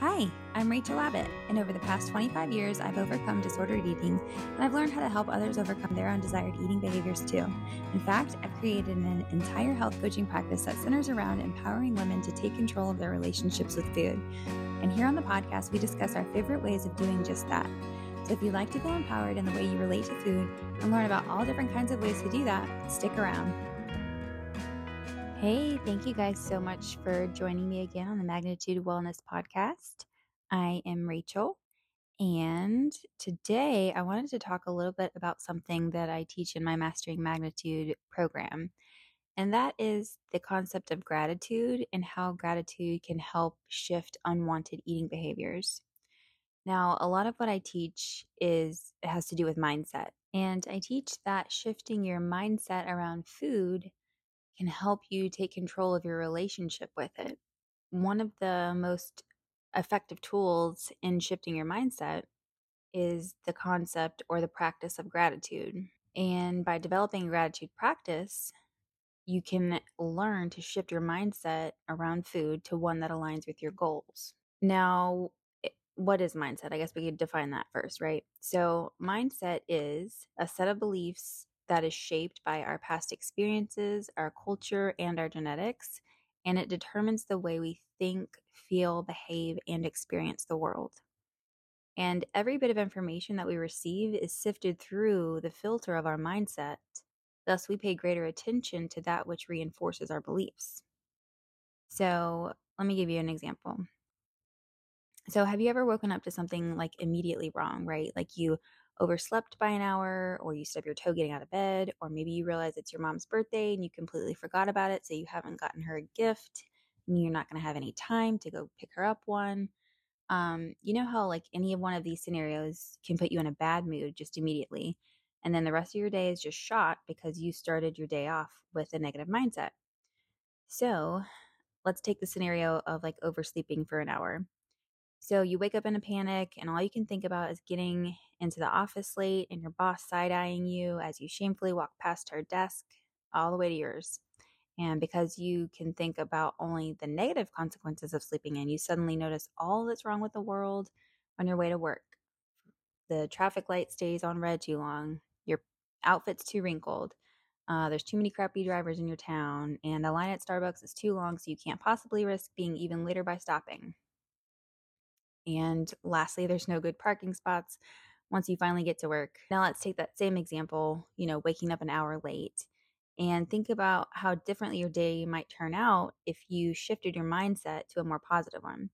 Hi, I'm Rachel Abbott, and over the past 25 years, I've overcome disordered eating, and I've learned how to help others overcome their undesired eating behaviors too. In fact, I've created an entire health coaching practice that centers around empowering women to take control of their relationships with food. And here on the podcast, we discuss our favorite ways of doing just that. So if you'd like to feel empowered in the way you relate to food and learn about all different kinds of ways to do that, stick around. Hey, thank you guys so much for joining me again on the Magnitude Wellness Podcast. I am Rachel, and today I wanted to talk a little bit about something that I teach in my Mastering Magnitude program, and that is the concept of gratitude and how gratitude can help shift unwanted eating behaviors. Now, a lot of what I teach is has to do with mindset, and I teach that shifting your mindset around food can help you take control of your relationship with it. One of the most effective tools in shifting your mindset is the concept or the practice of gratitude. And by developing gratitude practice, you can learn to shift your mindset around food to one that aligns with your goals. Now, what is mindset? I guess we could define that first, right? So, mindset is a set of beliefs that is shaped by our past experiences, our culture, and our genetics, and it determines the way we think, feel, behave, and experience the world. And every bit of information that we receive is sifted through the filter of our mindset. Thus, we pay greater attention to that which reinforces our beliefs. So, let me give you an example. So, have you ever woken up to something like immediately wrong, right? Like you overslept by an hour, or you stub your toe getting out of bed, or maybe you realize it's your mom's birthday and you completely forgot about it, so you haven't gotten her a gift and you're not going to have any time to go pick her up one. Um, you know how, like, any of one of these scenarios can put you in a bad mood just immediately, and then the rest of your day is just shot because you started your day off with a negative mindset. So, let's take the scenario of like oversleeping for an hour. So you wake up in a panic, and all you can think about is getting into the office late and your boss side eyeing you as you shamefully walk past her desk all the way to yours. And because you can think about only the negative consequences of sleeping in, you suddenly notice all that's wrong with the world on your way to work. The traffic light stays on red too long, your outfit's too wrinkled, uh, there's too many crappy drivers in your town, and the line at Starbucks is too long, so you can't possibly risk being even later by stopping. And lastly, there's no good parking spots once you finally get to work. Now let's take that same example, you know, waking up an hour late and think about how differently your day might turn out if you shifted your mindset to a more positive one.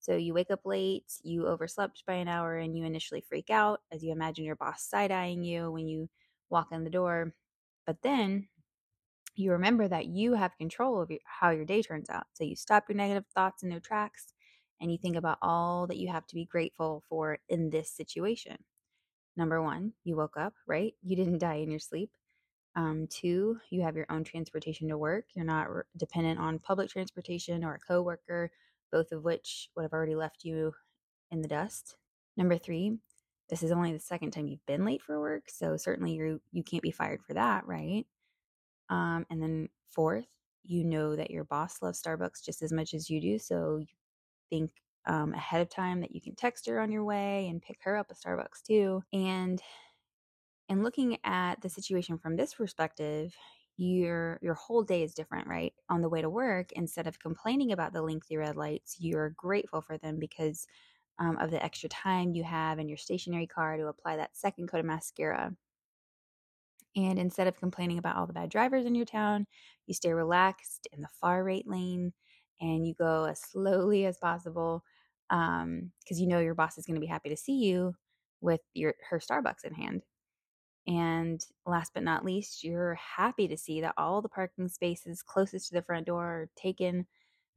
So you wake up late, you overslept by an hour, and you initially freak out as you imagine your boss side eyeing you when you walk in the door. But then you remember that you have control of how your day turns out. So you stop your negative thoughts in their tracks and you think about all that you have to be grateful for in this situation. Number one, you woke up, right? You didn't die in your sleep. Um, two, you have your own transportation to work. You're not re- dependent on public transportation or a coworker, both of which would have already left you in the dust. Number three, this is only the second time you've been late for work, so certainly you you can't be fired for that, right? Um, and then fourth, you know that your boss loves Starbucks just as much as you do, so you think um, ahead of time that you can text her on your way and pick her up at Starbucks too. And and looking at the situation from this perspective, your your whole day is different, right? On the way to work, instead of complaining about the lengthy red lights, you're grateful for them because um, of the extra time you have in your stationary car to apply that second coat of mascara. And instead of complaining about all the bad drivers in your town, you stay relaxed in the far right lane and you go as slowly as possible because um, you know your boss is going to be happy to see you with your her Starbucks in hand. And last but not least, you're happy to see that all the parking spaces closest to the front door are taken.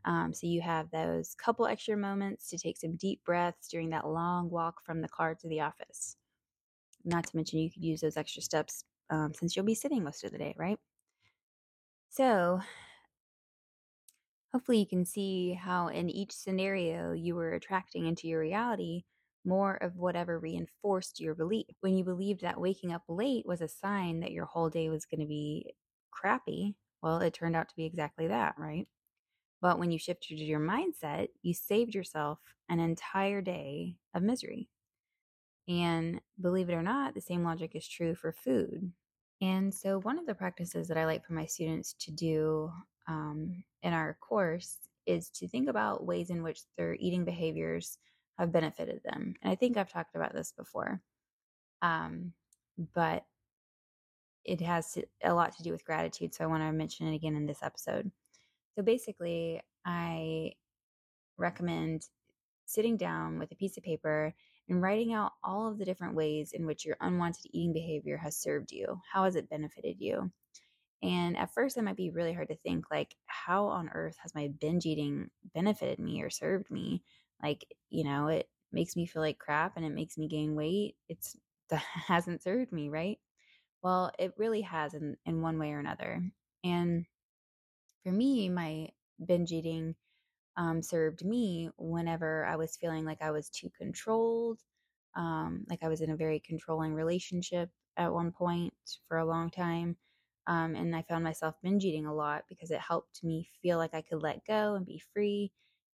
Um, so you have those couple extra moments to take some deep breaths during that long walk from the car to the office. Not to mention, you could use those extra steps um, since you'll be sitting most of the day, right? So, hopefully you can see how in each scenario you were attracting into your reality more of whatever reinforced your belief. When you believed that waking up late was a sign that your whole day was going to be crappy, well, it turned out to be exactly that, right? But when you shifted your mindset, you saved yourself an entire day of misery. And believe it or not, the same logic is true for food. And so, one of the practices that I like for my students to do um, in our course is to think about ways in which their eating behaviors have benefited them. And I think I've talked about this before, um, but it has to, a lot to do with gratitude. So, I want to mention it again in this episode. So, basically, I recommend sitting down with a piece of paper and writing out all of the different ways in which your unwanted eating behavior has served you. How has it benefited you? And at first, it might be really hard to think, like, how on earth has my binge eating benefited me or served me? Like, you know, it makes me feel like crap and it makes me gain weight. It's that hasn't served me, right? Well, it really has in, in one way or another. And for me, my binge eating um, served me whenever I was feeling like I was too controlled, um, like I was in a very controlling relationship at one point for a long time. Um, and I found myself binge eating a lot because it helped me feel like I could let go and be free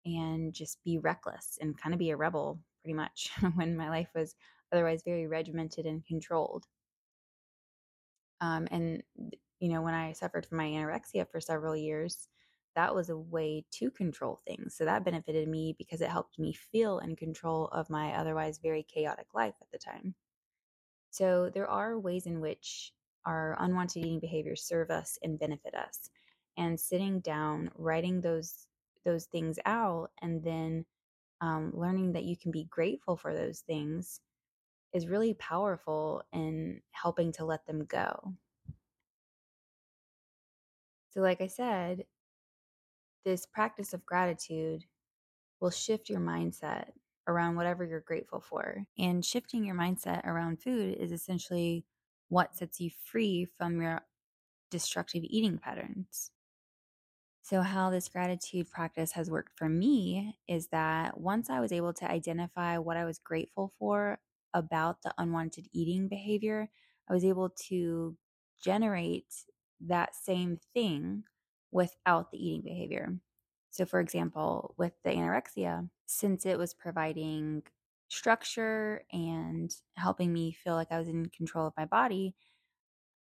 and just be reckless and kind of be a rebel pretty much when my life was otherwise very regimented and controlled. Um, and, you know, when I suffered from my anorexia for several years, that was a way to control things. So that benefited me because it helped me feel in control of my otherwise very chaotic life at the time. So there are ways in which our unwanted eating behaviors serve us and benefit us. And sitting down, writing those those things out, and then um, learning that you can be grateful for those things is really powerful in helping to let them go. So, like I said, this practice of gratitude will shift your mindset around whatever you're grateful for. And shifting your mindset around food is essentially what sets you free from your destructive eating patterns. So, how this gratitude practice has worked for me is that once I was able to identify what I was grateful for about the unwanted eating behavior, I was able to generate that same thing without the eating behavior. So, for example, with the anorexia, since it was providing structure and helping me feel like I was in control of my body,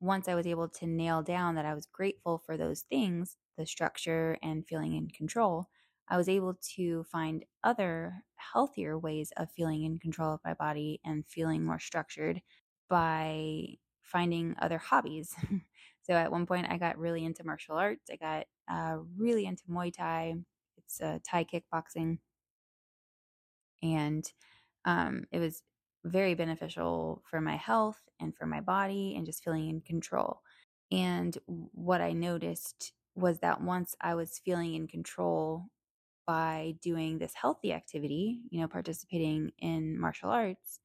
once I was able to nail down that I was grateful for those things, the structure and feeling in control, I was able to find other healthier ways of feeling in control of my body and feeling more structured by finding other hobbies. so at one point, I got really into martial arts. I got uh, really into Muay Thai. It's uh, Thai kickboxing. And um, it was very beneficial for my health and for my body and just feeling in control. And what I noticed was that once I was feeling in control by doing this healthy activity, you know, participating in martial arts,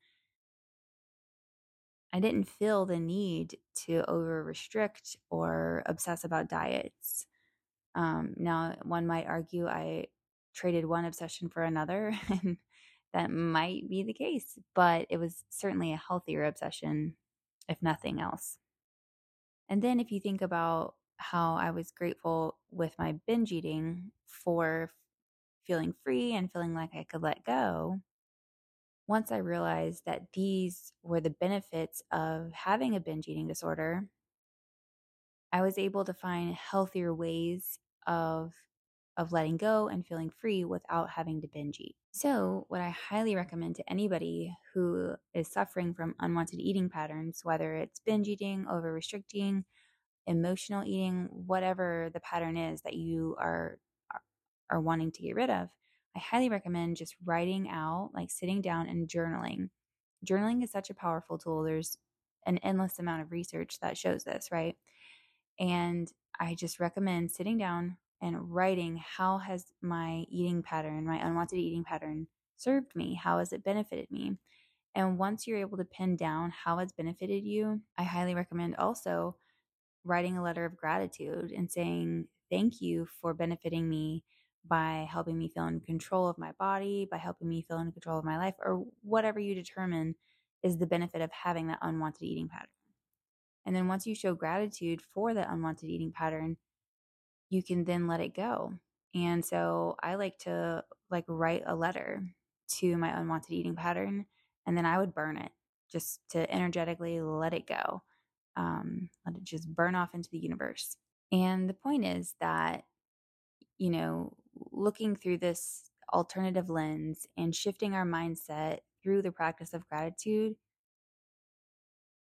I didn't feel the need to over restrict or obsess about diets. Um, now, one might argue I traded one obsession for another, and that might be the case, but it was certainly a healthier obsession, if nothing else. And then, if you think about how I was grateful with my binge eating for feeling free and feeling like I could let go, once I realized that these were the benefits of having a binge eating disorder, I was able to find healthier ways of of letting go and feeling free without having to binge eat. So, what I highly recommend to anybody who is suffering from unwanted eating patterns, whether it's binge eating, over restricting, emotional eating, whatever the pattern is that you are are wanting to get rid of, I highly recommend just writing out, like sitting down and journaling. Journaling is such a powerful tool. There's an endless amount of research that shows this, right? And I just recommend sitting down and writing how has my eating pattern, my unwanted eating pattern served me? How has it benefited me? And once you're able to pin down how it's benefited you, I highly recommend also writing a letter of gratitude and saying, Thank you for benefiting me by helping me feel in control of my body, by helping me feel in control of my life, or whatever you determine is the benefit of having that unwanted eating pattern. And then once you show gratitude for that unwanted eating pattern, you can then let it go. And so I like to like write a letter to my unwanted eating pattern and then I would burn it just to energetically let it go. Um, let it just burn off into the universe. And the point is that, you know, looking through this alternative lens and shifting our mindset through the practice of gratitude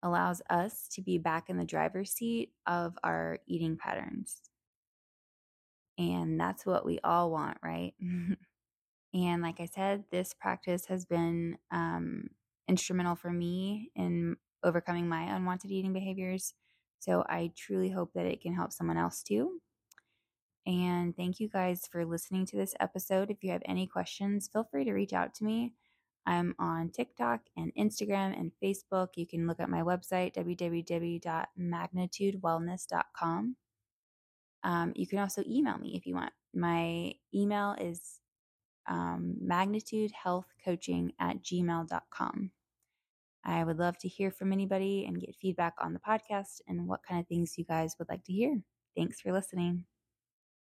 allows us to be back in the driver's seat of our eating patterns. And that's what we all want, right? and like I said, this practice has been um, instrumental for me in overcoming my unwanted eating behaviors. So I truly hope that it can help someone else too. And thank you guys for listening to this episode. If you have any questions, feel free to reach out to me. I'm on TikTok and Instagram and Facebook. You can look at my website, www.magnitudewellness.com. Um, you can also email me if you want. My email is um, magnitudehealthcoaching at gmail.com. I would love to hear from anybody and get feedback on the podcast and what kind of things you guys would like to hear. Thanks for listening.